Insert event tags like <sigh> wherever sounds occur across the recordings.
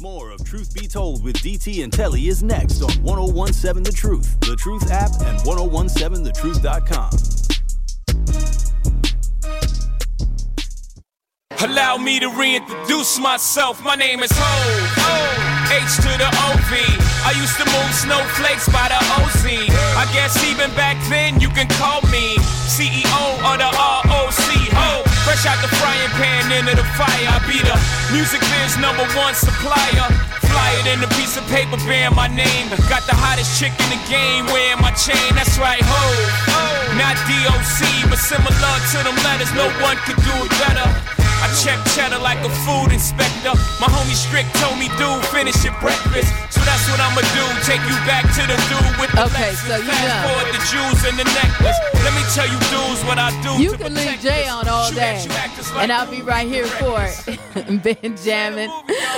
More of Truth Be Told with DT and Telly is next on 1017 The Truth, The Truth app, and 1017thetruth.com. Allow me to reintroduce myself. My name is Hov. H to the OV. I used to move snowflakes by the OZ. I guess even back then you can call me CEO of the ROC. Fresh out the frying pan into the fire. I be the music biz number one supplier. Fly it in a piece of paper bearing my name. Got the hottest chick in the game wearing my chain. That's right, Hov. Not DOC, but similar to them letters. No one could do it better. I check cheddar like a food inspector. My homie Strick told me, dude, finish your breakfast. So that's what I'ma do. Take you back to the dude with the Okay, Lexus. so you Fast know. forward the jewels and the necklace. Let me tell you, dudes, what I do. You can leave Jay on all day, at you actors like and I'll be right here for it. <laughs> Benjamin.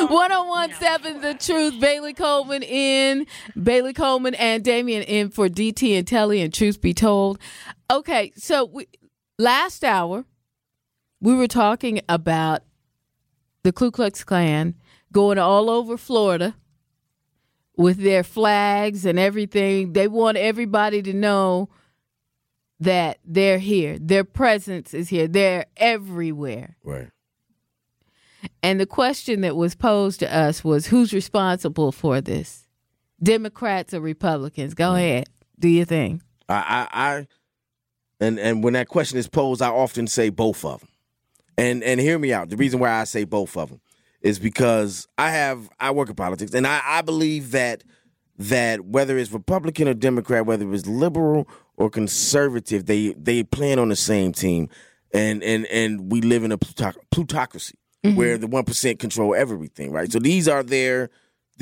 1017 The Truth. Bailey Coleman in. Bailey Coleman and Damian in for DT and Telly and Truth Be Told. Okay, so we, last hour, we were talking about the Ku Klux Klan going all over Florida with their flags and everything. They want everybody to know that they're here. Their presence is here. They're everywhere. Right. And the question that was posed to us was who's responsible for this? Democrats or Republicans? Go ahead. Do your thing. I, I, I, and and when that question is posed, I often say both of them. And and hear me out. The reason why I say both of them is because I have I work in politics, and I, I believe that that whether it's Republican or Democrat, whether it's liberal or conservative, they they playing on the same team, and and and we live in a plutoc- plutocracy mm-hmm. where the one percent control everything, right? So these are their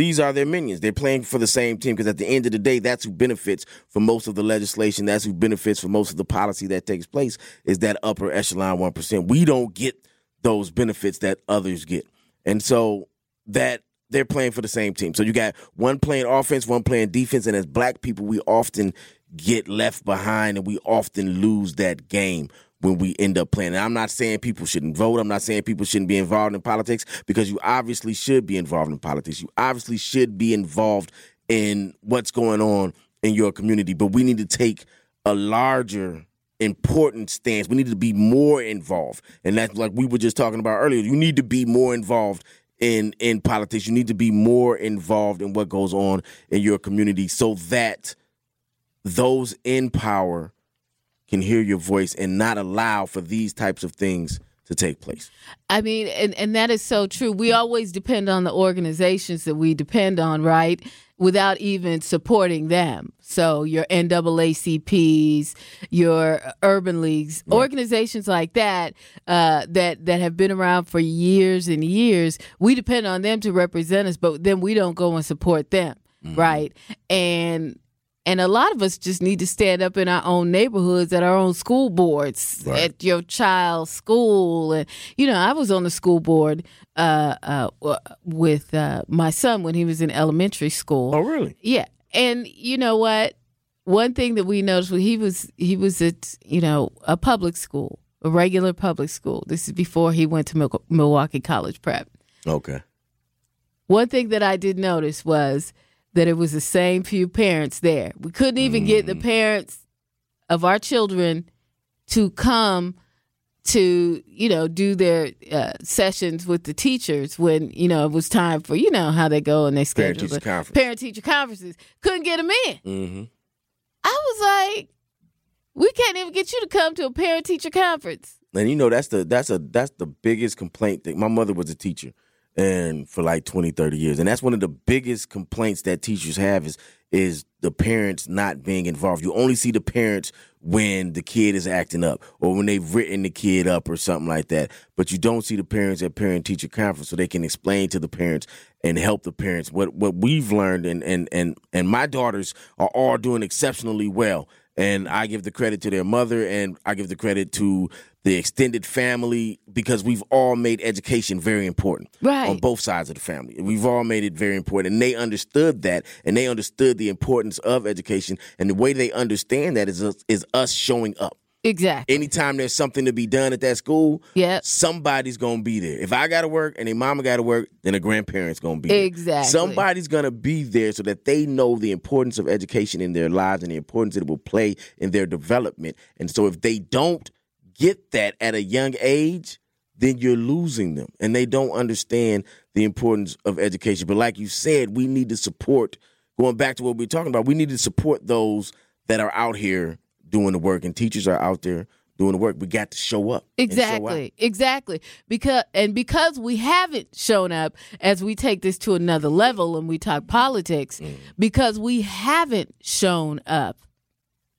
these are their minions. They're playing for the same team because at the end of the day, that's who benefits from most of the legislation. That's who benefits from most of the policy that takes place is that upper echelon one percent. We don't get those benefits that others get, and so that they're playing for the same team. So you got one playing offense, one playing defense, and as black people, we often get left behind and we often lose that game when we end up playing. And I'm not saying people shouldn't vote. I'm not saying people shouldn't be involved in politics because you obviously should be involved in politics. You obviously should be involved in what's going on in your community. But we need to take a larger important stance. We need to be more involved. And that's like we were just talking about earlier. You need to be more involved in in politics. You need to be more involved in what goes on in your community so that those in power can hear your voice and not allow for these types of things to take place. I mean, and, and that is so true. We always depend on the organizations that we depend on, right? Without even supporting them. So your NAACPs, your urban leagues, organizations like that, uh, that that have been around for years and years, we depend on them to represent us, but then we don't go and support them, right? And and a lot of us just need to stand up in our own neighborhoods at our own school boards, at your child's school. And, you know, I was on the school board uh, uh, with uh, my son when he was in elementary school. Oh, really? Yeah. And you know what? One thing that we noticed when he was he was at, you know, a public school, a regular public school. This is before he went to Milwaukee College Prep. Okay. One thing that I did notice was that it was the same few parents there. We couldn't even get the parents of our children to come to, you know, do their uh, sessions with the teachers when, you know, it was time for, you know, how they go and they schedule conference. parent teacher conferences. Couldn't get them in. Mm-hmm. I was like, we can't even get you to come to a parent teacher conference. And you know that's the that's a that's the biggest complaint thing. My mother was a teacher and for like 20 30 years and that's one of the biggest complaints that teachers have is is the parents not being involved. You only see the parents when the kid is acting up or when they've written the kid up or something like that. But you don't see the parents at parent teacher conference so they can explain to the parents and help the parents. What what we've learned and and and and my daughters are all doing exceptionally well. And I give the credit to their mother and I give the credit to the extended family because we've all made education very important Right. on both sides of the family. We've all made it very important. And they understood that and they understood the importance of education. And the way they understand that is us, is us showing up. Exactly. Anytime there's something to be done at that school, Yep. somebody's gonna be there. If I gotta work and a mama gotta work, then a grandparent's gonna be there. Exactly. Somebody's gonna be there so that they know the importance of education in their lives and the importance it will play in their development. And so if they don't get that at a young age, then you're losing them. And they don't understand the importance of education. But like you said, we need to support going back to what we were talking about, we need to support those that are out here doing the work and teachers are out there doing the work. We got to show up. and show. Exactly. Exactly. Because and because we haven't shown up as we take this to another level and we talk politics, Mm. because we haven't shown up,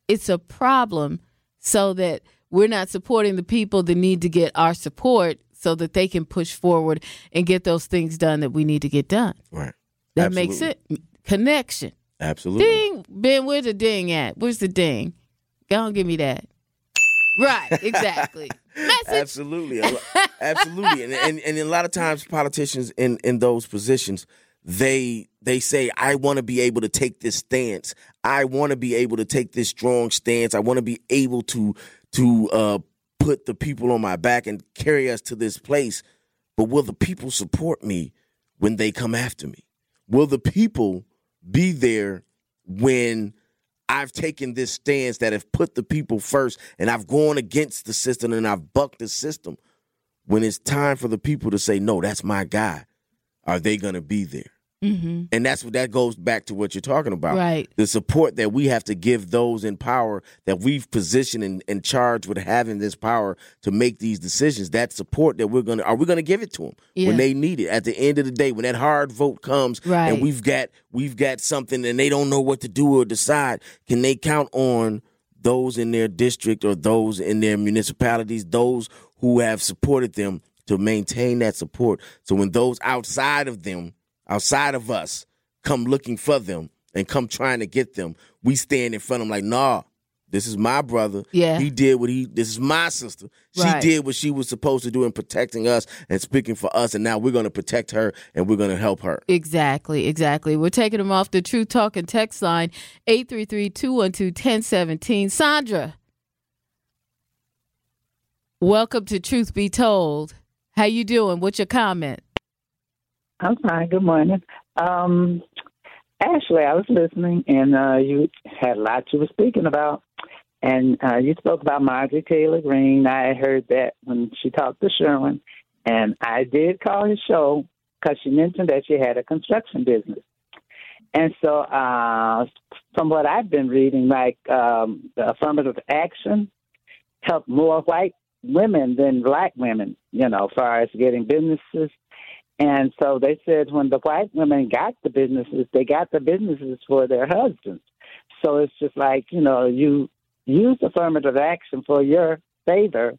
it's a problem so that we're not supporting the people that need to get our support so that they can push forward and get those things done that we need to get done. Right. That makes it connection. Absolutely. Ding. Ben, where's the ding at? Where's the ding? Go on, give me that. Right, exactly. <laughs> Message. Absolutely, absolutely, and, and and a lot of times politicians in in those positions, they they say, "I want to be able to take this stance. I want to be able to take this strong stance. I want to be able to to uh, put the people on my back and carry us to this place." But will the people support me when they come after me? Will the people be there when I've taken this stance that have put the people first and I've gone against the system and I've bucked the system. When it's time for the people to say, no, that's my guy, are they going to be there? Mm-hmm. And that's what that goes back to what you're talking about. Right. The support that we have to give those in power that we've positioned and, and charged with having this power to make these decisions. That support that we're gonna are we gonna give it to them Yeah. when they need it? At the end of the day, when that hard vote comes, Right. and we've got we've got something and they don't know what to do or decide, can they count on those in their district or those in their municipalities, those who have supported them to maintain that support? So when those outside of them outside of us come looking for them and come trying to get them, we stand in front of them like, nah, this is my brother. Yeah. He did what he, this is my sister. She Right. did what she was supposed to do in protecting us and speaking for us. And now we're going to protect her and we're going to help her. Exactly, exactly. We're taking them off the True Talk and text line 833-212-1017. Sandra, welcome to Truth Be Told. How you doing? What's your comment? I'm fine. Good morning. Um, actually, I was listening, and uh, you had a lot you were speaking about, and uh, you spoke about Marjorie Taylor Greene. I heard that when she talked to Sherwin, and I did call his show because she mentioned that she had a construction business. And so, uh, from what I've been reading, like um, the affirmative action helped more white women than black women, you know, as far as getting businesses and so they said when the white women got the businesses, they got the businesses for their husbands. So it's just like, you know, you use affirmative action for your favor,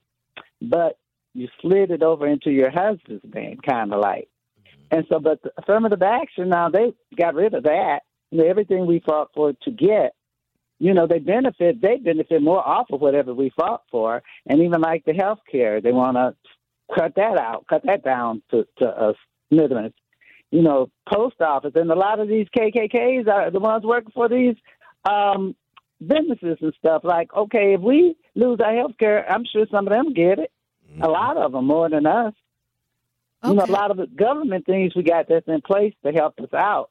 but you slid it over into your husband's name, kind of like. Mm-hmm. And so, but the affirmative action, now they got rid of that. Everything we fought for to get, you know, they benefit, they benefit more off of whatever we fought for. And even like the health care, they want to cut that out, cut that down to, to a smithereens. You know, post office and a lot of these KKKs are the ones working for these um, businesses and stuff. Like, okay, if we lose our health care, I'm sure some of them get it. A lot of them more than us. You know, a lot of the government things we got that's in place to help us out.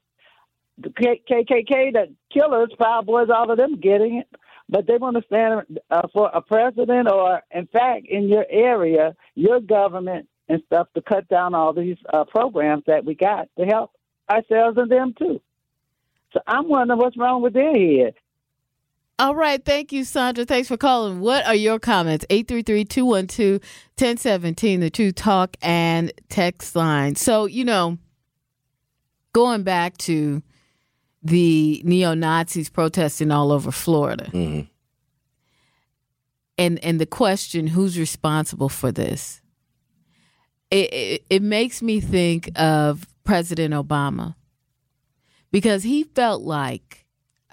The K- KKK, the killers, Proud Boys, all of them getting it, but they want to stand uh, for a president or, in fact, in your area, your government and stuff to cut down all these uh, programs that we got to help ourselves and them too. So I'm wondering what's wrong with their head. All right, thank you, Sandra. Thanks for calling. What are your comments? 833-212-1017, the True Talk and text line. So, you know, going back to the neo-Nazis protesting all over Florida. Mhm. And and the question, who's responsible for this? It, it it makes me think of President Obama. Because he felt like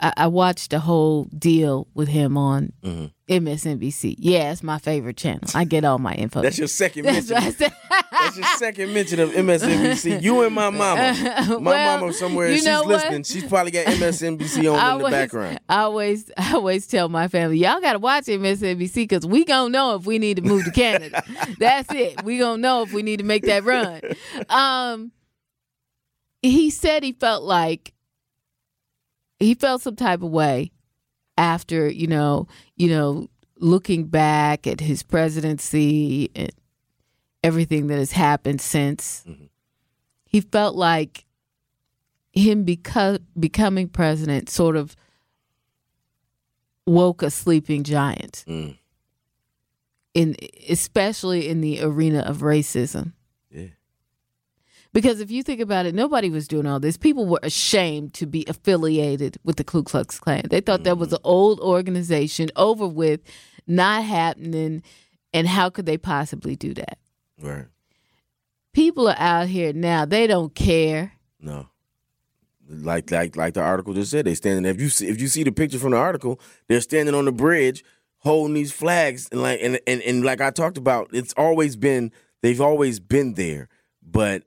I, I watched the whole deal with him on Mm-hmm. MSNBC. Yeah, it's my favorite channel. I get all my info. That's your second That's mention. said. That's your second mention of MSNBC. You and my mama. <laughs> My Well, mama somewhere. She's what? listening. She's probably got MSNBC on I in the background. I always, I always tell my family, y'all got to watch MSNBC because we gonna know if we need to move to Canada. <laughs> That's it. We gonna know if we need to make that run. Um, he said he felt like he felt some type of way after you know, you know, looking back at his presidency and everything that has happened since. He felt like him beco- becoming president sort of woke a sleeping giant Mm. in especially in the arena of racism Yeah. Because if you think about it nobody was doing all this. People were ashamed to be affiliated with the ku klux klan. They thought that was mm-hmm. an old organization over with not happening and how could they possibly do that? Right. people are out here now. They don't care. No. Like like like the article just said, they standing. If you see if you see the picture from the article, they're standing on the bridge holding these flags and like and and, and like I talked about, it's always been they've always been there, but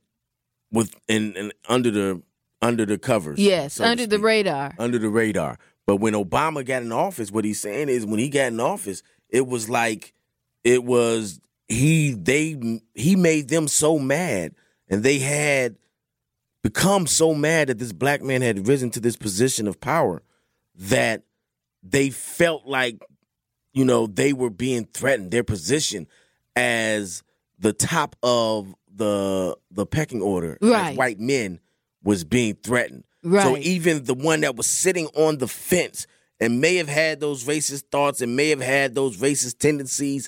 with and, and under the under the covers. yes so under the radar under the radar. But when Obama got in office, what he's saying is when he got in office, it was like it was he they he made them so mad and they had become so mad that this black man had risen to this position of power that they felt like you know they were being threatened their position as the top of the the pecking order as Right. white men was being threatened so even the one that was sitting on the fence and may have had those racist thoughts and may have had those racist tendencies,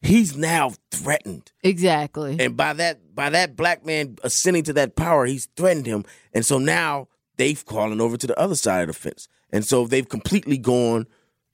he's now threatened. exactly And by that by that black man ascending to that power, he's threatened him. And so now they've fallen over to the other side of the fence. And so they've completely gone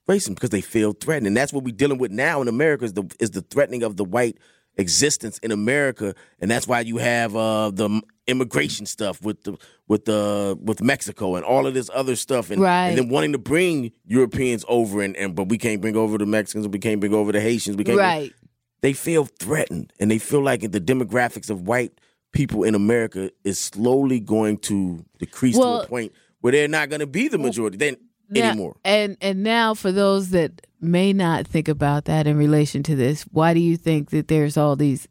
racist because they feel threatened. And that's what we're dealing with now in America is the is the threatening of the white existence in America. And that's why you have uh, the immigration stuff with the with the with Mexico and all of this other stuff and, Right. and then wanting to bring Europeans over and, and but we can't bring over the Mexicans, we can't bring over the Haitians, we can't bring- right they feel threatened and they feel like the demographics of white people in America is slowly going to decrease Well- to a point where they're not going to be the majority then Now- anymore. And and now for those that may not think about that in relation to this, why do you think that there's all these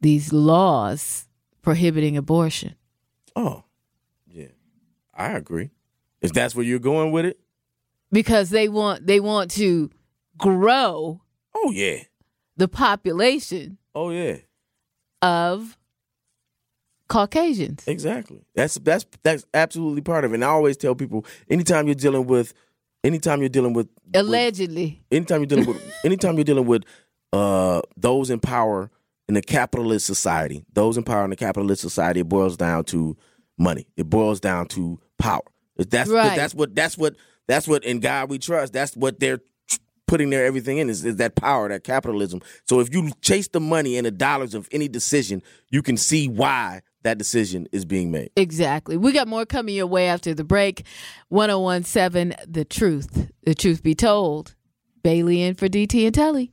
these laws prohibiting abortion? Oh, yeah, I agree. If that's where you're going with it, Because they want they want to grow oh yeah, the population oh yeah, of Caucasians. exactly. That's that's that's absolutely part of it. And I always tell people, anytime you're dealing with, anytime you're dealing with, with Allegedly. anytime you're dealing with <laughs> anytime you're dealing with uh those in power in a capitalist society those in power in a capitalist society it boils down to money it boils down to power that's Right. that's what that's what that's what in god we trust that's what they're putting their everything in is, is that power that capitalism so if you chase the money and the dollars of any decision you can see why that decision is being made Exactly. We got more coming your way after the break. 1017 The Truth. The Truth Be Told. Bailey in for DT and Telly.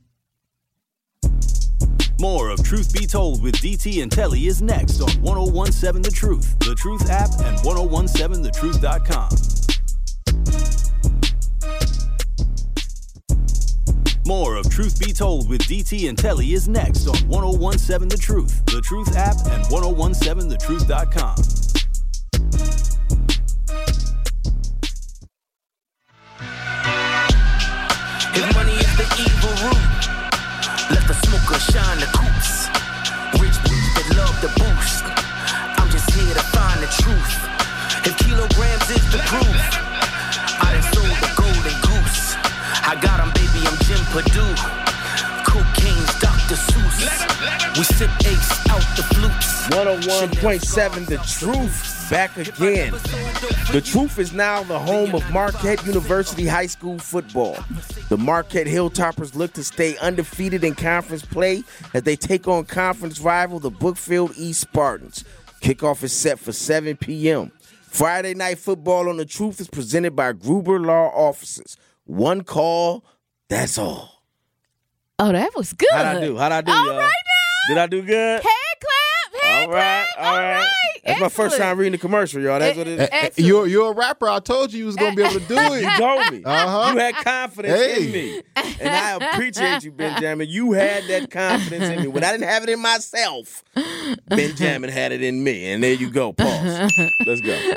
More of Truth Be Told with DT and Telly is next on 1017 The Truth, The Truth app, and 1017thetruth.com. More of Truth Be Told with DT and Telly is next on 1017 The Truth, The Truth app, and 1017thetruth.com. If money is the evil root, let the smoker shine the coops. Rich bitch that love the boost. I'm just here to find the truth. Baby, I'm Jim Purdue. Cocaine's Dr. Seuss. We sip ace out the flutes. 101.7 The Truth back again. The Truth is now the home of Marquette University High School football. The Marquette Hilltoppers look to stay undefeated in conference play as they take on conference rival the Brookfield East Spartans. Kickoff is set for 7 p.m. Friday Night Football on the Truth is presented by Gruber Law Offices. One call, that's all. Oh, that was good. How'd I do? How'd I do, All y'all? right now. Did I do good? Hand clap. Hand All right, clap. all right. That's my first time reading the commercial, y'all. That's what it is. Eh, Excellent. You're you're a rapper. I told you you was gonna be able to do it. You told me. Uh-huh. You had confidence in me. And I appreciate you, Benjamin. You had that confidence in me. When I didn't have it in myself, Benjamin had it in me. And there you go. Pause. Let's go. <laughs>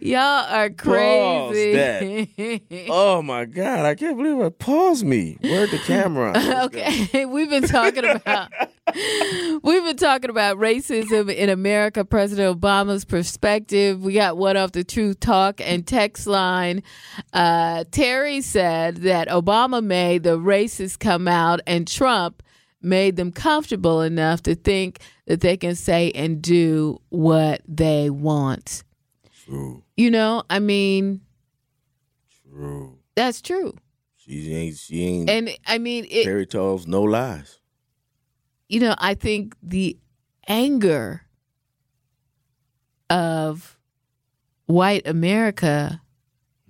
Y'all are crazy. <laughs> Oh my God. I can't believe I paused me. Where'd the camera? <laughs> Okay, <laughs> we've been talking about we've been talking about racism in America. President Obama's perspective. We got one off the Truth Talk and text line. Uh, Terry said that Obama made the racists come out, and Trump made them comfortable enough to think that they can say and do what they want. True. You know, I mean, True. that's true. She ain't, she ain't And I mean, it, fairy tales, no lies. you know, I think the anger of white America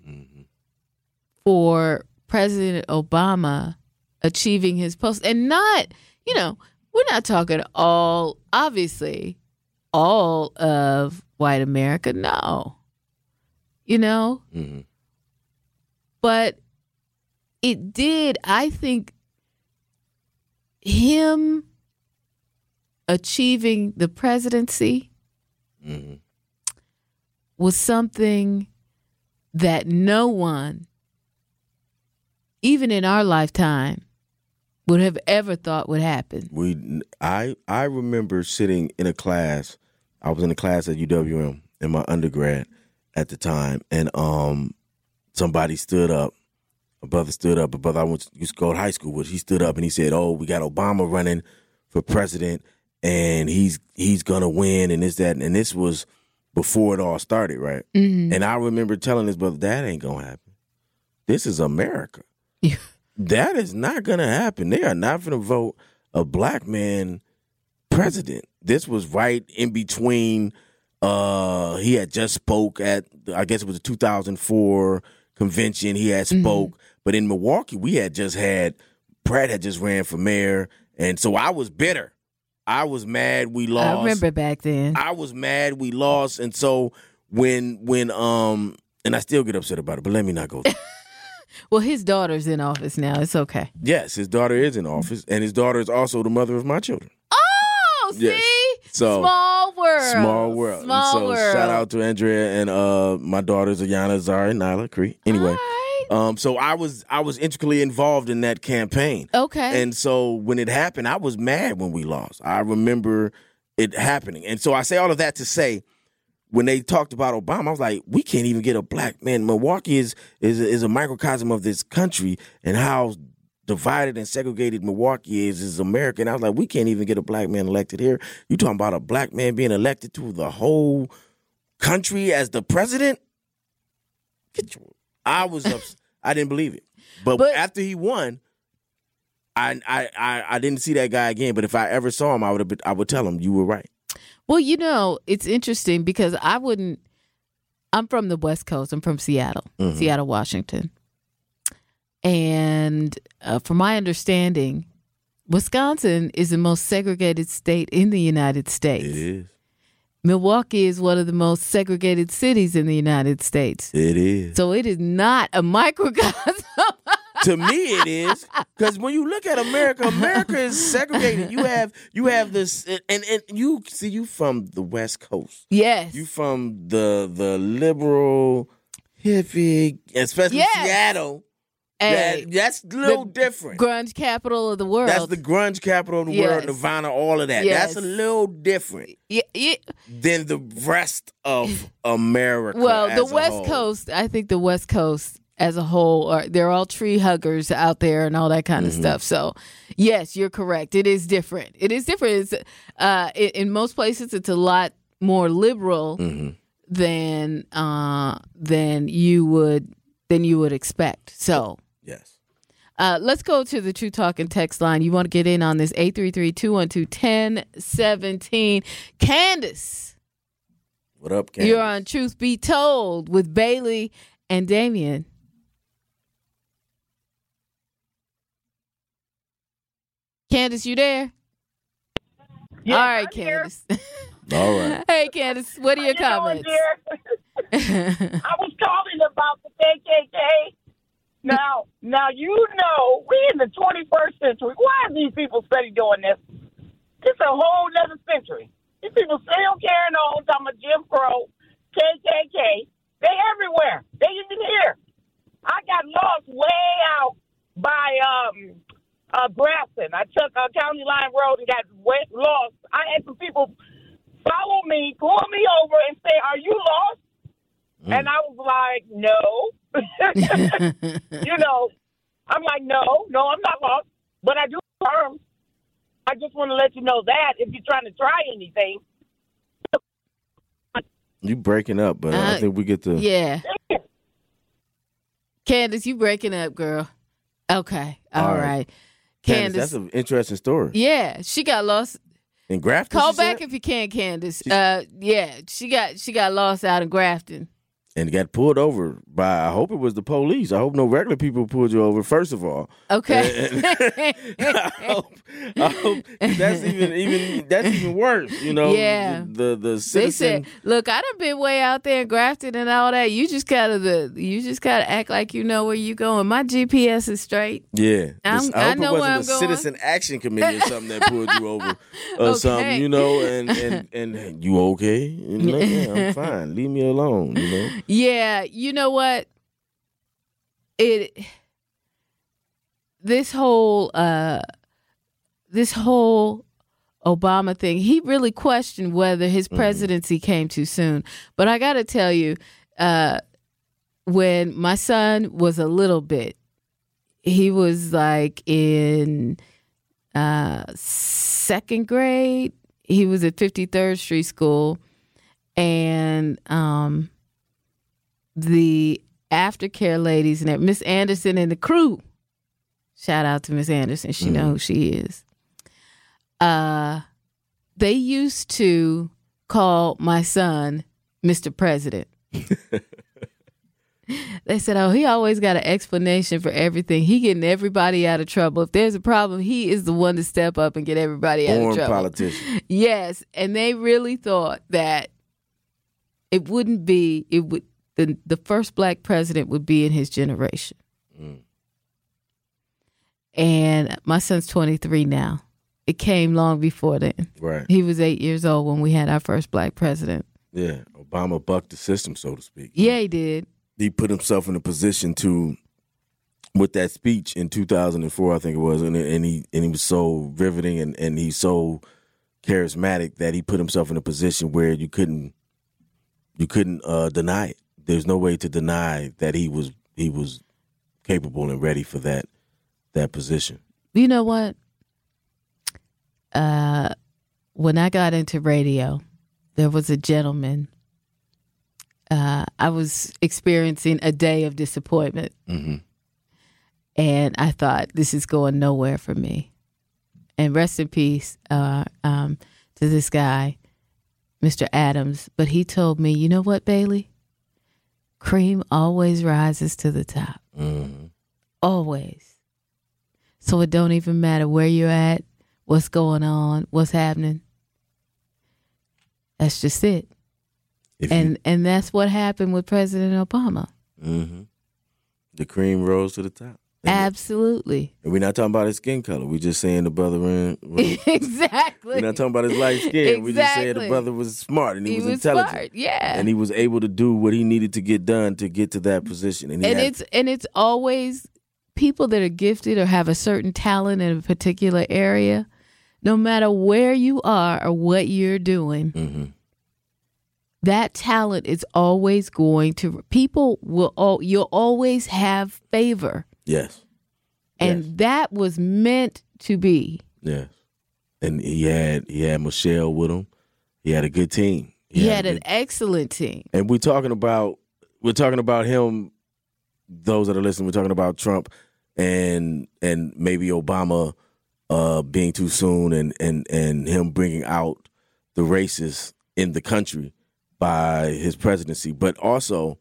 mm-hmm. for President Obama achieving his post and not, you know, we're not talking all, obviously, all of white America. No. You know, Mhm. but it did, I think, him achieving the presidency Mhm. was something that no one, even in our lifetime, would have ever thought would happen. We, I, I remember sitting in a class. I was in a class at UWM in my undergrad at the time, and um, somebody stood up. A brother stood up. A brother I went to, used to go to high school with. He stood up and he said, "Oh, we got Obama running for president, and he's he's gonna win, and this that, and this was before it all started, right?" And I remember telling his brother, "That ain't gonna happen. This is America." Yeah. That is not to happen. They are not to vote a black man president. This was right in between. Uh, he had just spoke at, I guess it was a 2004 convention. He had spoke, but in Milwaukee, we had just had Pratt had just ran for mayor, and so I was bitter. I was mad we lost. I remember back then. I was mad we lost, and so when when um and I still get upset about it, but let me not go. there. <laughs> Well, his daughter's in office now. It's okay. yes, his daughter is in office, and his daughter is also the mother of my children. See? Yes. So- small world. Small world. And Small so world. shout out to Andrea and uh my daughters Ayana, and Nyla Cree. Anyway, right. um, so I was I was intricately involved in that campaign. Okay. And so when it happened, I was mad when we lost. I remember it happening. And so I say all of that to say, when they talked about Obama, I was like, we can't even get a black man. Milwaukee is is is a microcosm of this country and how divided and segregated Milwaukee is is America. And I was like, we can't even get a black man elected here. You talking about a black man being elected to the whole country as the president? Get your, I was <laughs> ups- I didn't believe it. But, But- after he won, I, I I I didn't see that guy again. But if I ever saw him, I would have been, I would tell him you were right. Well, you know, it's interesting because I wouldn't. I'm from the West Coast. I'm from Seattle, Mm-hmm. Seattle, Washington. And uh, from my understanding, Wisconsin is the most segregated state in the United States. It is. Milwaukee is one of the most segregated cities in the United States. It is. So it is not a microcosm. to me, it is because when you look at America, America is segregated. You have you have this, and and you see you from the West Coast. yes. You from the the liberal hippie, especially Yes. Seattle. Hey, That, that's a little different. grunge capital of the world. That's the grunge capital of the Yes. world, Nirvana, all of that. Yes. That's a little different yeah, yeah. than the rest of <laughs> America. Well, the West. Coast, I think the West Coast as a whole are they're all tree huggers out there and all that kind of Mm-hmm. stuff. So, yes, you're correct. It is different. It is different. It's, uh, in, in most places, it's a lot more liberal Mm-hmm. than uh, than you would than you would expect. So. Uh, let's go to the True Talking text line. You want to get in on this 833-212-1017. Candace, What up, Cam? you're on Truth Be Told with Bailey and Damien. Candace, you there? All right, Candace. <laughs> All right. hey, Candace, what are your you comments? doing. <laughs> I was calling about the KKK. Now, now you know we in the 21st century. Why are these people steady doing this? It's a whole other century. These people still carrying on talking about Jim Crow, KKK. They everywhere. They even here. I got lost way out by um uh Grafton. I took uh, County Line Road and got way, lost. I had some people follow me, pull me over, and say, "Are you lost?" And I was like, "No." <laughs> you know, I'm like, "No, no, I'm not lost, but I do terms." I just want to let you know that if you're trying to try anything, You breaking up, but I Uh, think we get to Yeah. Candace, you breaking up, girl. Okay. All All right. right. Candace, Candace. that's an interesting story. yeah, she got lost. In Grafton, Call she back said? if you can, Candace. Uh yeah, she got she got lost out in Grafton. And got pulled over by. I hope it was the police. I hope no regular people pulled you over. First of all, Okay. And- <laughs> I hope, I hope that's even even that's even worse. You know, Yeah. The the, the they said, "Look, I done been way out there in Grafton and all that. You just gotta the you just gotta act like you know where you going. My GPS is straight. yeah, I'm- I I hope know it wasn't I'm a going. citizen action committee or something that pulled you over <laughs> or Okay. something. You know, and and and you okay? You're like, <laughs> yeah, I'm fine. Leave me alone. You know. Yeah, you know what? It this whole uh this whole Obama thing, he really questioned whether his presidency came too soon. But I got to tell you, uh when my son was a little bit he was like in uh second grade. He was at 53rd Street School and um the aftercare ladies and that Miss Anderson and the crew. Shout out to Miss Anderson. She know who she is. Uh they used to call my son Mr. President. <laughs> they said, "Oh, he always got an explanation for everything. He getting everybody out of trouble. If there's a problem, he is the one to step up and get everybody out of trouble." politician. Yes, and they really thought that it wouldn't be it would the the first black president would be in his generation. And my son's 23 now. It came long before then. Right. He was 8 years old when we had our first black president. Yeah. Obama bucked the system, so to speak. Yeah, he did. he put himself in a position to with that speech in 2004 I think it was and, and he and he was so riveting and, and he's so charismatic that he put himself in a position where you couldn't you couldn't uh, deny it there's no way to deny that he was he was capable and ready for that that position You know what? Uh, when I got into radio, there was a gentleman. Uh, I was experiencing a day of disappointment, Mhm. and I thought this is going nowhere for me. And rest in peace uh, um, to this guy, Mr. Adams. But he told me, you know what, Bailey? Cream always rises to the top. Mhm. Always. So it don't even matter where you're at, what's going on, what's happening. That's just it. If And and that's what happened with President Obama. you, mhm. the cream rose to the top Absolutely. and we're not talking about his skin color we're just saying the brother ran, <laughs> exactly. We're not talking about his light skin. We're just saying the brother was smart and he, he was, was intelligent. smart. Yeah. And he was able to do what he needed to get done to get to that position. And, he and it's and it's always people that are gifted or have a certain talent in a particular area no matter where you are or what you're doing Mhm. that talent is always going to people will al- you'll always have favor yes, and Yes. that was meant to be yes. And he had he had Michelle with him. He had a good team. he, had a an good- excellent team and we're talking about we're talking about him. Those that are listening, we're talking about Trump and and maybe Obama uh, being too soon, and and and him bringing out the racists in the country by his presidency, but also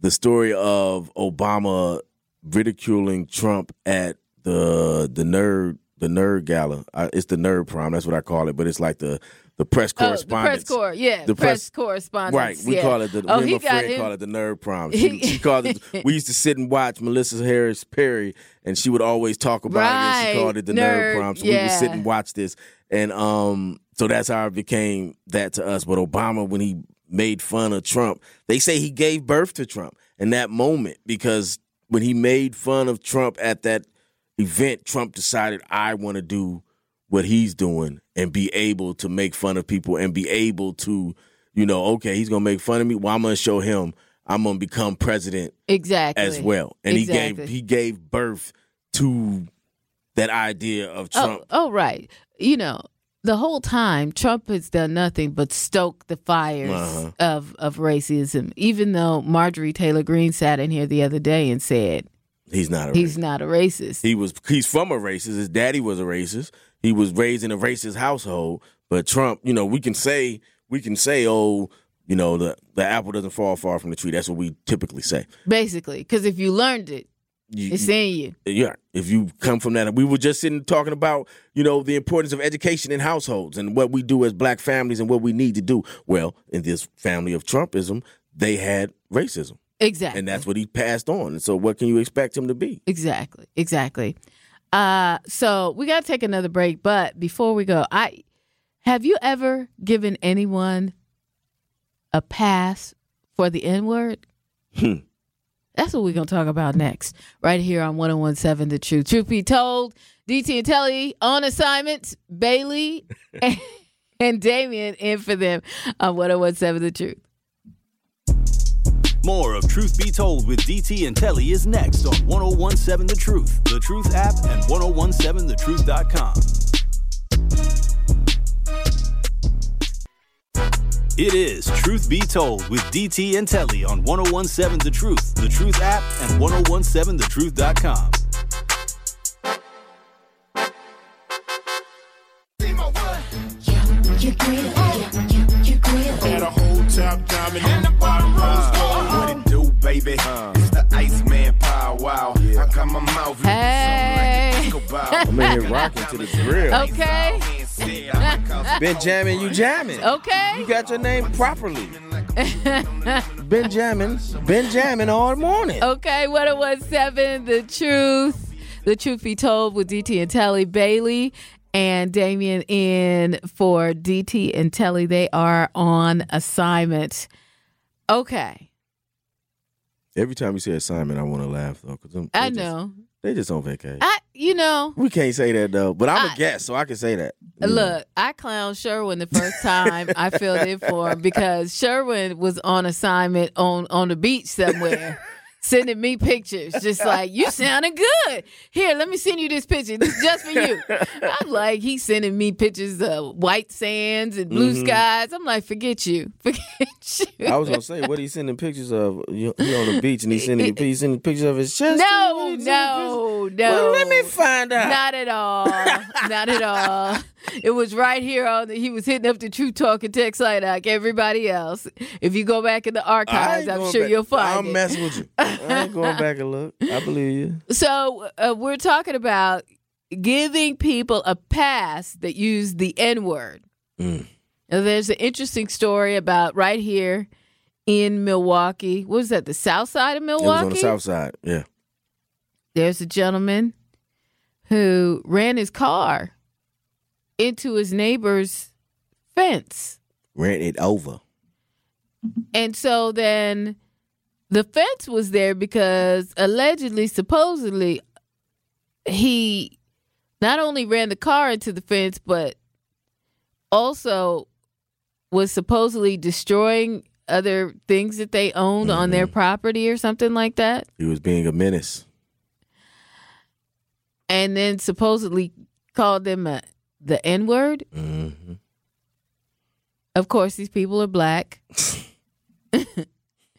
the story of Obama ridiculing Trump at the the nerd the nerd gala. Uh, it's the nerd prom. That's what I call it. But it's like the the press Oh, the press corps, yeah, The press, press- correspondence. Right, we yeah. call it the. Oh, me he and my got friend him. call it the nerd prom. <laughs> She, she called it. We used to sit and watch Melissa Harris Perry, and she would always talk about it. And she called it the nerd, nerd, prom. So we would sit and watch this, and um, so that's how it became that to us. But Obama, when he made fun of Trump, they say he gave birth to Trump in that moment because when he made fun of Trump at that event, Trump decided I want to do what he's doing and be able to make fun of people and be able to, you know, okay, he's gonna make fun of me. Well, I'm gonna show him I'm gonna become president exactly as well. And Exactly. he gave he gave birth to that idea of oh, Trump. Oh, oh, right. You know, the whole time Trump has done nothing but stoke the fires Uh-huh. of of racism. Even though Marjorie Taylor Greene sat in here the other day and said He's not a he's racist. not a racist. He was he's from a racist. His daddy was a racist. He was raised in a racist household. But Trump, you know, we can say we can say, oh, you know, the the apple doesn't fall far from the tree. That's what we typically say. Basically, because if you learned it, You- it's in you. yeah, if you come from that, we were just sitting talking about, you know, the importance of education in households and what we do as black families and what we need to do. Well, in this family of Trumpism, they had racism, Exactly. and that's what he passed on. And so, what can you expect him to be? Exactly. Exactly. Uh, so we got to take another break, but before we go, I have you ever given anyone a pass for the N word? Hmm. That's what we're going to talk about next, right here on 1017 The Truth. Truth be told, DT and Telly on assignment, Bailey <laughs> and, and Damien in for them on 1017 The Truth. More of Truth Be Told with DT and Telly is next on 1017 The Truth, The Truth app, and 1017thetruth.com. It is Truth Be Told with DT and Telly on 1017 The Truth, The Truth app, and 1017thetruth.com. Had a whole top diamond in the bottom What it do, baby? Uh. It's the Iceman Power Wow. I got my mouth. Hey. I'm in here rocking to the grill. Okay. Ben jamming, you jamming. Okay. You got your name properly. Ben jamming, Ben jamming all morning. Okay, what it was seven, the truth, the truth be told with DT and Telly Bailey and Damien in for DT and Telly. They are on assignment. Okay, Every time you say assignment, I want to laugh though, because I know. they just on vacation. I, you know, we can't say that though, but I'm a guest, so I can say that. Know. look, I clowned Sherwin the first time I filled in for him because Sherwin was on assignment on on the beach somewhere. <laughs> Sending me pictures, just <laughs> like you sounding good. Here, let me send you this picture. This is just for you. I'm like, he's sending me pictures of white sands and blue Mhm. skies. I'm like, forget you, <laughs> forget you. I was gonna say, what are you sending pictures of? He on the beach and he sending <laughs> he's sending pictures of his chest. no, What he sending no, no. Well, let me find out. Not at all. Not at all. It was right here on the, he was hitting up the True Talk and text line like everybody else. If you go back in the archives, I'm sure back- you'll find I'm it. messing with you. I ain't going back and look. I believe you. So uh, we're talking about giving people a pass that use the N word. Mm. There's an interesting story about right here in Milwaukee. What was that? The south side of It was Milwaukee. on the south side. Yeah. There's a gentleman who ran his car into his neighbor's fence. Ran it over. And so then the fence was there because allegedly, supposedly, he not only ran the car into the fence, but also was supposedly destroying other things that they owned on their property or something like that. He was being a menace. And then supposedly called them a, the N word. hmm Of course, these people are black. <laughs>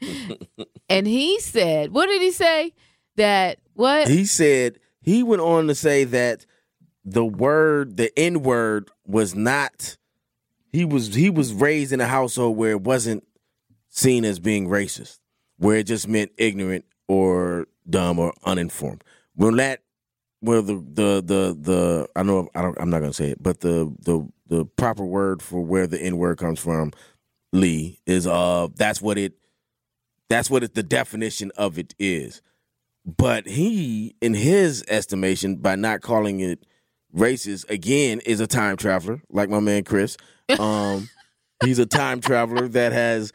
<laughs> and he said, what did he say? that what? He said he went on to say that the word, the N word, was not. He was he was raised in a household where it wasn't seen as being racist, where it just meant ignorant or dumb or uninformed. When that, well, the the the the I know I don't I'm not gonna say it, but the the the proper word for where the N word comes from, Lee, is uh that's what it that's what it, the definition of it is. But he, in his estimation, by not calling it racist, again, is a time traveler, like my man Chris. <laughs> Um, he's a time traveler that has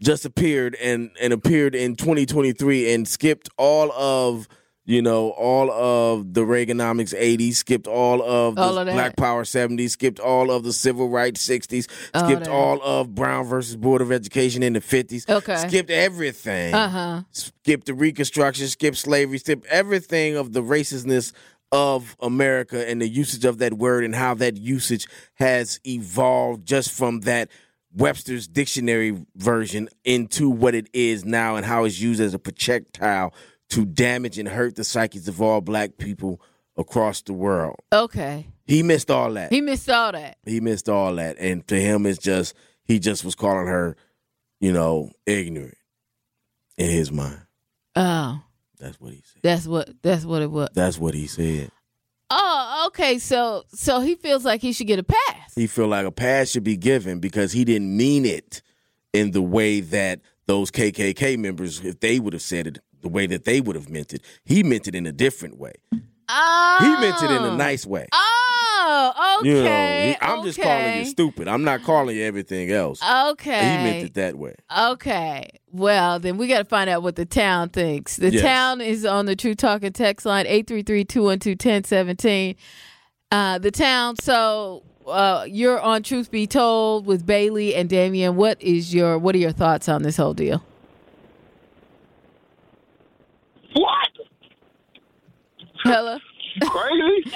just appeared and and appeared in 2023 and skipped all of you know all of the Reaganomics 80s, skipped all of the All of. Black Power 70s, skipped all of the Civil Rights 60s, All skipped that. all of Brown versus Board of Education in the 50s, Okay. skipped everything Uh huh. skip the Reconstruction, skip slavery, skip everything of the racistness of America and the usage of that word and how that usage has evolved just from that Webster's dictionary version into what it is now and how it's used as a projectile to damage and hurt the psyches of all black people across the world. Okay. He missed all that. He missed all that. He missed all that. And to him it's just he just was calling her, you know, ignorant in his mind. Oh, That's what he said. that's what that's what it was. That's what he said. Oh, okay. So so he feels like he should get a pass. He feel like a pass should be given because he didn't mean it in the way that those KKK members, if they would have said it the way that they would have meant it, he meant it in a different way. Oh. He meant it in a nice way. Oh, okay. You know, he- I'm just calling you stupid. I'm not calling you everything else. Okay. He meant it that way. Okay. Well, then we got to find out what the town thinks. The Yes. town is on the True Talking text line 833-212-1017. Uh, the town, so uh, you're on Truth Be Told with Bailey and Damien. What is your what are your thoughts on this whole deal? What? Hello? Crazy?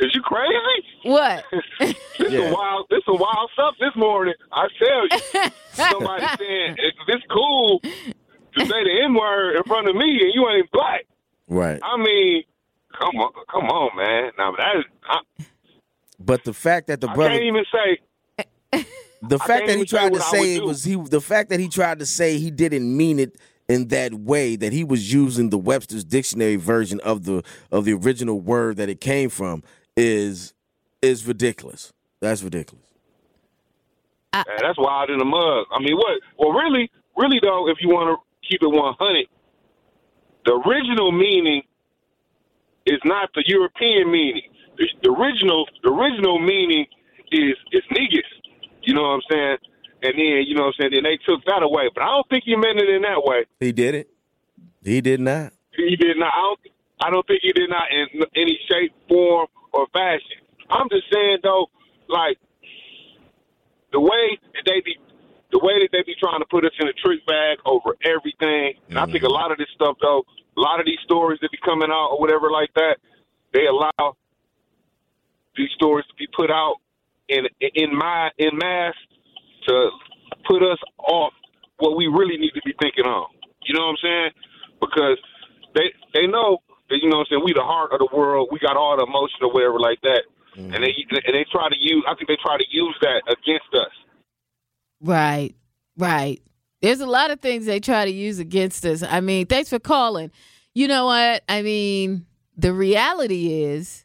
Is you crazy? What? <laughs> This Yeah. is wild. This is wild stuff this morning. I tell you, <laughs> somebody saying if it's cool to say the N word in front of me and you ain't black. Right. I mean, come on, come on, man. Now that is, I, But the fact that the brother I brother can't even say. <laughs> the fact that he tried to say it do. was he the fact that he tried to say he didn't mean it in that way that he was using the Webster's dictionary version of the of the original word that it came from is is ridiculous. That's ridiculous. Man, that's wild in the mug. I mean, what? Well, really, really though, if you want to keep it one hundred, the original meaning is not the European meaning. The, the original, the original meaning is is niggas. You know what I'm saying? And then you know what I'm saying. Then they took that away, but I don't think he meant it in that way. He did it. He did not. He did not. I don't, I don't think he did not in any shape, form, or fashion. I'm just saying though, like the way that they be, the way that they be trying to put us in a trick bag over everything. And I think a mm-hmm. lot of this stuff though, a lot of these stories that be coming out or whatever like that, they allow these stories to be put out in in my in mass to put us off what we really need to be thinking on. You know what I'm saying? Because they they know that you know what I'm saying we the heart of the world. We got all the emotion or whatever like that, mm-hmm. and they and they try to use. I think they try to use that against us. Right, right. There's a lot of things they try to use against us. I mean, thanks for calling. You know what? I mean, the reality is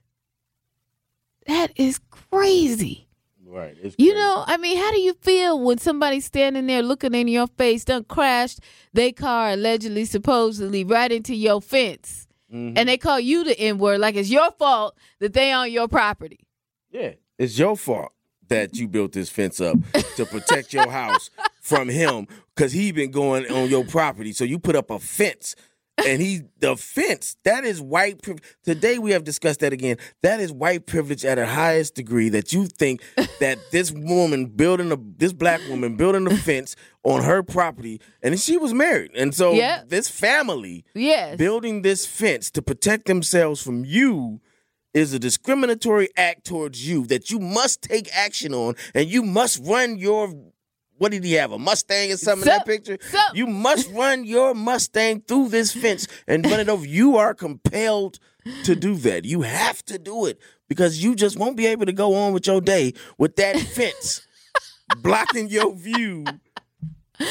that is crazy. Right. You know, I mean, how do you feel when somebody's standing there looking in your face, done crashed their car allegedly, supposedly, right into your fence, Mm-hmm. and they call you the N word like it's your fault that they on your property? Yeah. It's your fault that you built this fence up to protect your house <laughs> from him because he been going on your property. So you put up a fence. And he, the fence, that is white privilege. Today we have discussed that again. That is white privilege at a highest degree. That you think that <laughs> this woman building a, this black woman building a fence on her property, and she was married, and so Yeah. this family Yes. building this fence to protect themselves from you is a discriminatory act towards you that you must take action on and you must run your what did he have? A Mustang or something in that picture? You must run your Mustang through this fence and run it over. You are compelled to do that. You have to do it because you just won't be able to go on with your day with that fence <laughs> blocking your view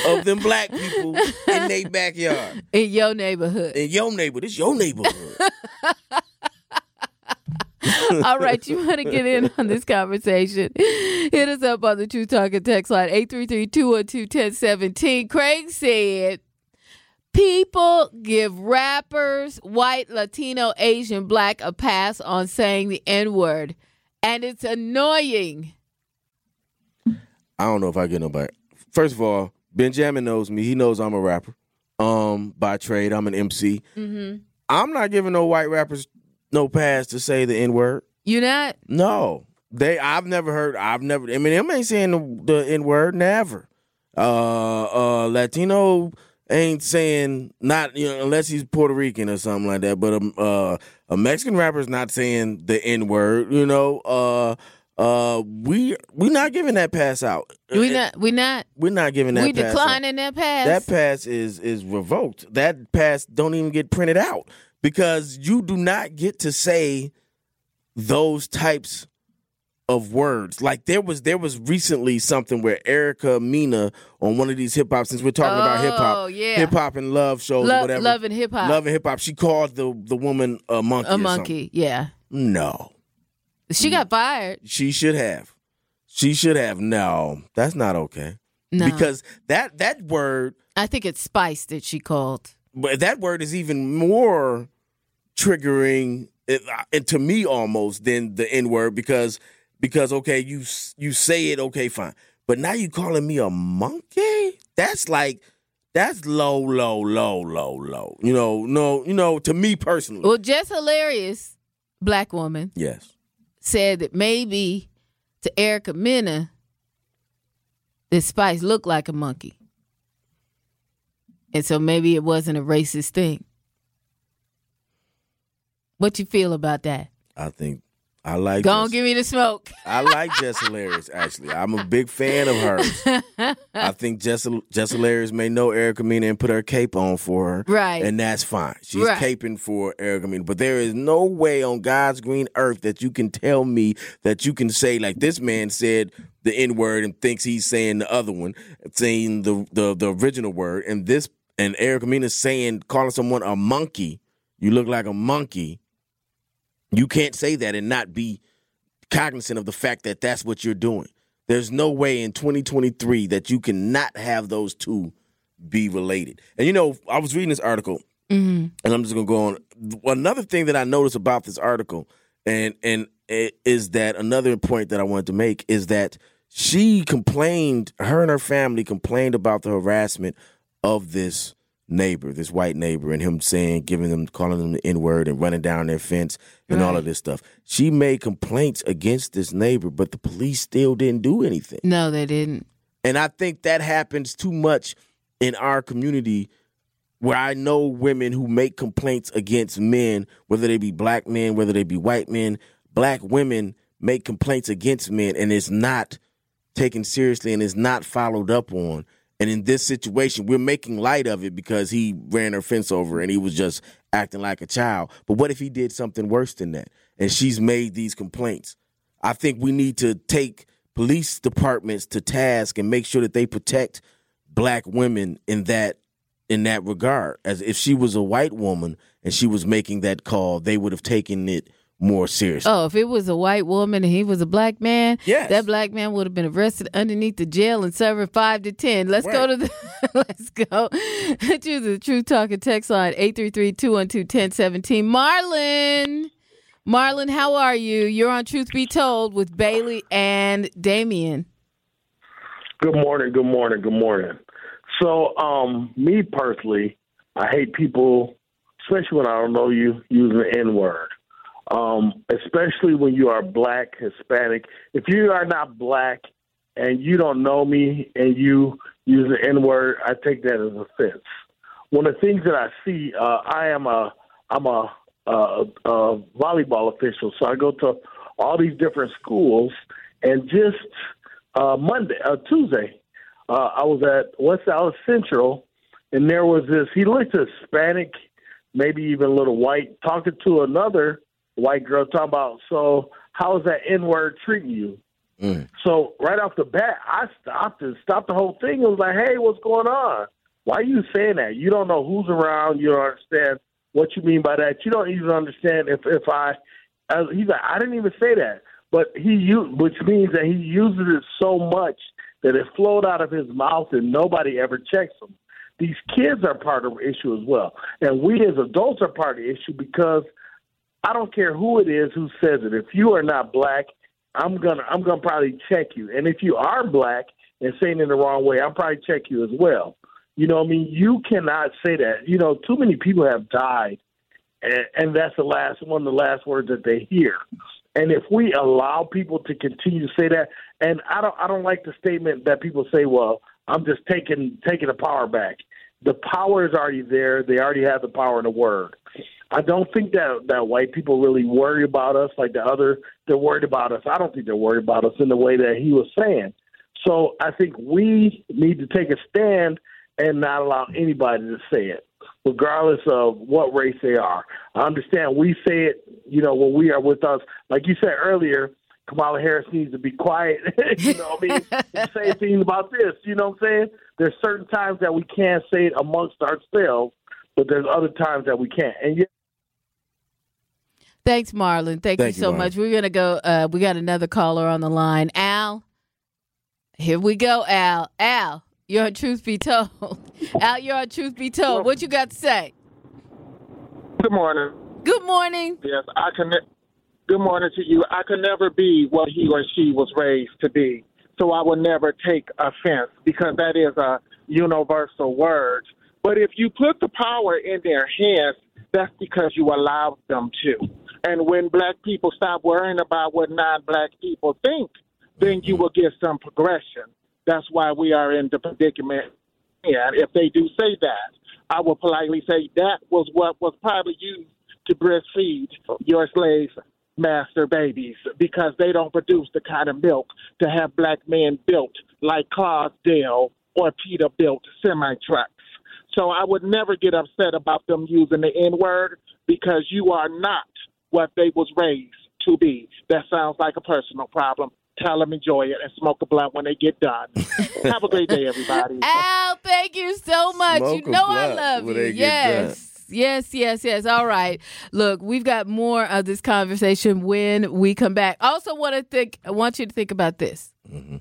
of them black people in their backyard. In your neighborhood. In your neighborhood. It's your neighborhood. <laughs> <laughs> All right, you want to get in on this conversation? Hit us up on the True Talking text line 833-212-1017. Craig said, People give rappers, white, Latino, Asian, black, a pass on saying the N word, and it's annoying. I don't know if I get nobody. First of all, Benjamin knows me. He knows I'm a rapper. Um, by trade, I'm an MC. Mm-hmm. I'm not giving no white rappers no pass to say the N word. You not? No, they. I've never heard. I've never. I mean, them ain't saying the, the N word. Never. Uh, uh, Latino ain't saying not you know unless he's Puerto Rican or something like that. But um, uh, a Mexican rapper's not saying the N word. You know. Uh, uh, we we not giving that pass out. We not. We not. We're not giving that. We pass out. declining that pass. That pass is is revoked. That pass don't even get printed out because you do not get to say those types of words. Like there was there was recently something where Erica Mena on one of these hip hop since we're talking about hip Oh, hop, yeah. hip hop and love shows, or Love- whatever. Love and Hip Hop. Love and hip hop. She called the the woman a monkey. a or monkey. Yeah. No, She got fired. she should have. She should have. No, that's not okay. No. Because that that word I think it's Spice that she called. but that word is even more triggering and uh, to me almost than the n word because because okay you you say it okay fine. But now you calling me a monkey? That's like that's low low low low low. You know no you know to me personally. Well, Jess Hilarious, black woman, yes. said that maybe to Erica Mena, that Spice looked like a monkey. And so maybe it wasn't a racist thing. What you feel about that? I think I like Jess- give me the smoke. I like Jess Hilarious actually I'm a big fan of hers <laughs> I think Jess, Jess Hilarious may know Erica Mena and put her cape on for her. Right. And that's fine. She's Right. caping for Erica Mena. But there is no way on God's green earth that you can tell me that you can say, like this man said the N word and thinks he's saying the other one, saying the, the, the original word. And this, and Erica Mena saying, calling someone a monkey, you look like a monkey. You can't say that and not be cognizant of the fact that that's what you're doing. There's no way in 2023 that you cannot have those two be related. And you know, I was reading this article, Mm-hmm. and I'm just gonna go on. Another thing that I noticed about this article, and and it is that another point that I wanted to make is that she complained, her and her family complained about the harassment of this neighbor, this white neighbor, and him saying, giving them, calling them the N word and running down their fence and all of this stuff. She made complaints against this neighbor, but the police still didn't do anything. No, they didn't. And I think that happens too much in our community where I know women who make complaints against men, whether they be black men, whether they be white men, black women make complaints against men and it's not taken seriously and it's not followed up on. And in this situation, we're making light of it because he ran her fence over and he was just acting like a child. But what if he did something worse than that? And she's made these complaints. I think we need to take police departments to task and make sure that they protect black women in that in that regard. As if she was a white woman and she was making that call, they would have taken it more seriously. Oh, if it was a white woman and he was a black man, Yes. that black man would have been arrested underneath the jail and serving five to ten. Let's go to the <laughs> let's go to the True Talking text line 833-212-1017. Marlon. Marlon, how are you? You're on Truth Be Told with Bailey and Damien. Good morning, good morning, good morning. So, um, me personally, I hate people, especially when I don't know you, using the N word. Um, especially when you are black, Hispanic. If you are not black and you don't know me and you use the N word, I take that as offense. One of the things that I see, uh, I am a, I'm a, a, a volleyball official, so I go to all these different schools, and just uh, Monday, uh, Tuesday, uh, I was at West Allis Central, and there was this. He looked Hispanic, maybe even a little white, talking to another white girl, talking about, so how is that N word treating you? So right off the bat, I stopped and stopped the whole thing. I was like, "Hey, what's going on? Why are you saying that? You don't know who's around. You don't understand what you mean by that. You don't even understand if if I." Uh, he's like, "I didn't even say that," but he used, which means that he uses it so much that it flowed out of his mouth and nobody ever checks him. These kids are part of the issue as well, and we as adults are part of the issue because I don't care who it is who says it. If you are not black, I'm gonna I'm gonna probably check you. And if you are black and saying it in the wrong way, I'll probably check you as well. You know, I mean, you cannot say that. You know, too many people have died, and, and that's the last one of the last words that they hear. And if we allow people to continue to say that, and I don't I don't like the statement that people say, "Well, I'm just taking taking the power back." The power is already there. They already have the power in the word. I don't think that that white people really worry about us like the other. They're worried about us. I don't think they're worried about us in the way that he was saying. So I think we need to take a stand and not allow anybody to say it, regardless of what race they are. I understand we say it, you know, when we are with us. Like you said earlier, Kamala Harris needs to be quiet. <laughs> you know what I mean? say <laughs> things about this. You know what I'm saying? There's certain times that we can't say it amongst ourselves, but there's other times that we can't. And yeah, Thanks, Marlon. Thank, Thank you you, so Marlon. much. We're gonna go. Uh, we got another caller on the line. Al, here we go. Al, Al, you're on Truth Be Told. <laughs> Al, you're on Truth Be Told. What you got to say? Good morning. Good morning. Yes, I can. Good morning to you. I could never be what he or she was raised to be, so I will never take offense because that is a universal word. But if you put the power in their hands, that's because you allowed them to. And when black people stop worrying about what non-black people think, then you mm-hmm. will get some progression. That's why we are in the predicament. And if they do say that, I will politely say that was what was probably used to breastfeed your slave master babies because they don't produce the kind of milk to have black men built like Clydesdale or Peterbilt semi trucks. So I would never get upset about them using the N word because you are not what they was raised to be. That sounds like a personal problem. Tell them enjoy it and smoke a blunt when they get done. <laughs> Have a great day, everybody. Al, thank you so much. Smoke you know I love you. they get Yes. Yes, yes, yes. All right. Look, we've got more of this conversation when we come back. Also want to think I want you to think about this. Mm-hmm.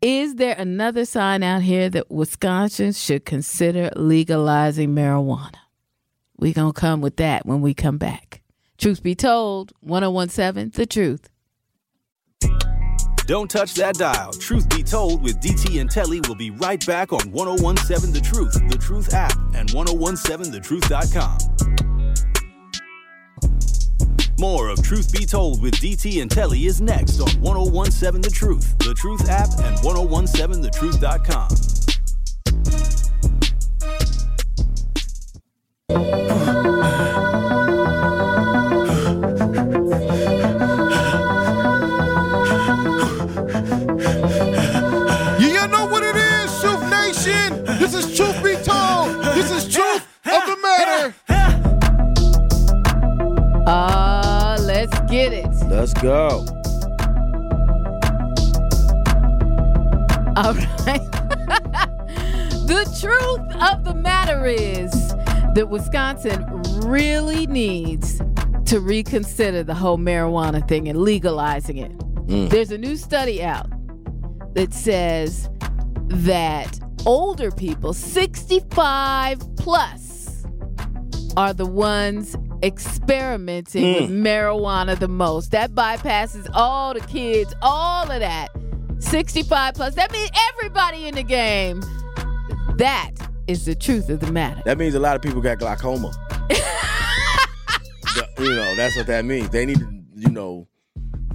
Is there another sign out here that Wisconsin should consider legalizing marijuana? We're going to come with that when we come back. Truth be told, 1017 The Truth. Don't touch that dial. Truth be told, with DT and Telly, we'll be right back on 1017 The Truth, The Truth app, and 1017thetruth.com. More of Truth Be Told with DT and Telly is next on 1017 The Truth, The Truth app, and 1017thetruth.com. go. All right. <laughs> the truth of the matter is that Wisconsin really needs to reconsider the whole marijuana thing and legalizing it. Mm. There's a new study out that says that older people, 65 plus, are the ones experimenting with hmm. marijuana the most. That bypasses all the kids, all of that. 65 plus. That means everybody in the game. That is the truth of the matter. That means a lot of people got glaucoma. <laughs> The- you know, that's what that means. They need, you know,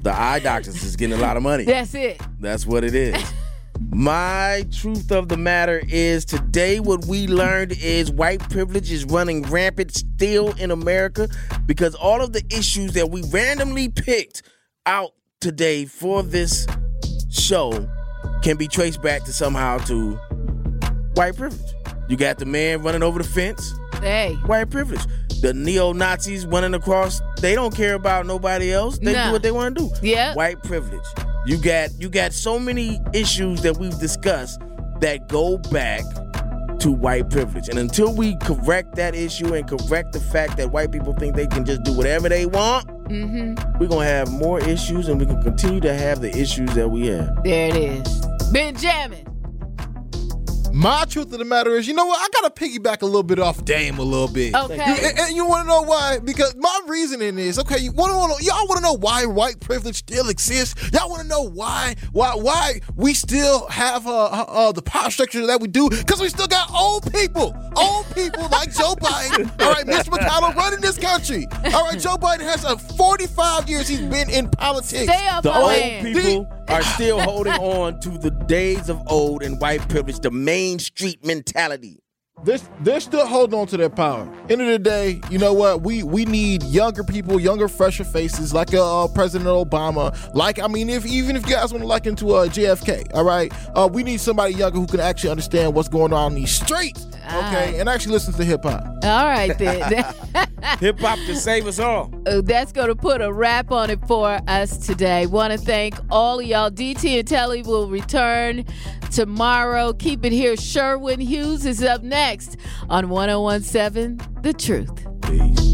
the eye doctors is getting a lot of money. That's it. That's what it is. <laughs> My truth of the matter is today what we learned is white privilege is running rampant still in America because all of the issues that we randomly picked out today for this show can be traced back to somehow to white privilege. You got the man running over the fence, Hey. white privilege. The neo Nazis running across, they don't care about nobody else. They do what they want to do. Yeah. White privilege. You got you got so many issues that we've discussed that go back to white privilege. And until we correct that issue and correct the fact that white people think they can just do whatever they want, Mm-hmm. we're gonna have more issues and we can continue to have the issues that we have. There it is. Benjamin. My truth of the matter is, you know what? I gotta piggyback a little bit off Dame a little bit. Okay. You- and, and you want to know why? Because my reasoning is okay. You want to y'all want to know why white privilege still exists? Y'all want to know why why why we still have uh, uh, uh, the power structure that we do? Because we still got old people, old people <laughs> like Joe Biden. All right, Mr. McConnell running this country. All right, Joe Biden has a 45 years he's been in politics. Stay off The old land. people are still holding on to the days of old and white privilege, the Main Street mentality. They're, they're still holding on to their power. End of the day, you know what? We we need younger people, younger, fresher faces, like uh, President Obama. Like I mean, if even if you guys want to look into uh, JFK, all right, uh, we need somebody younger who can actually understand what's going on in these streets, okay, and actually listens to hip hop. All right then. <laughs> <laughs> Hip hop to save us all. Uh, That's going to put a wrap on it for us today. Want to thank all of y'all. DT and Telly will return tomorrow. Keep it here. Sherwin Hughes is up next on 1017 The Truth. Peace.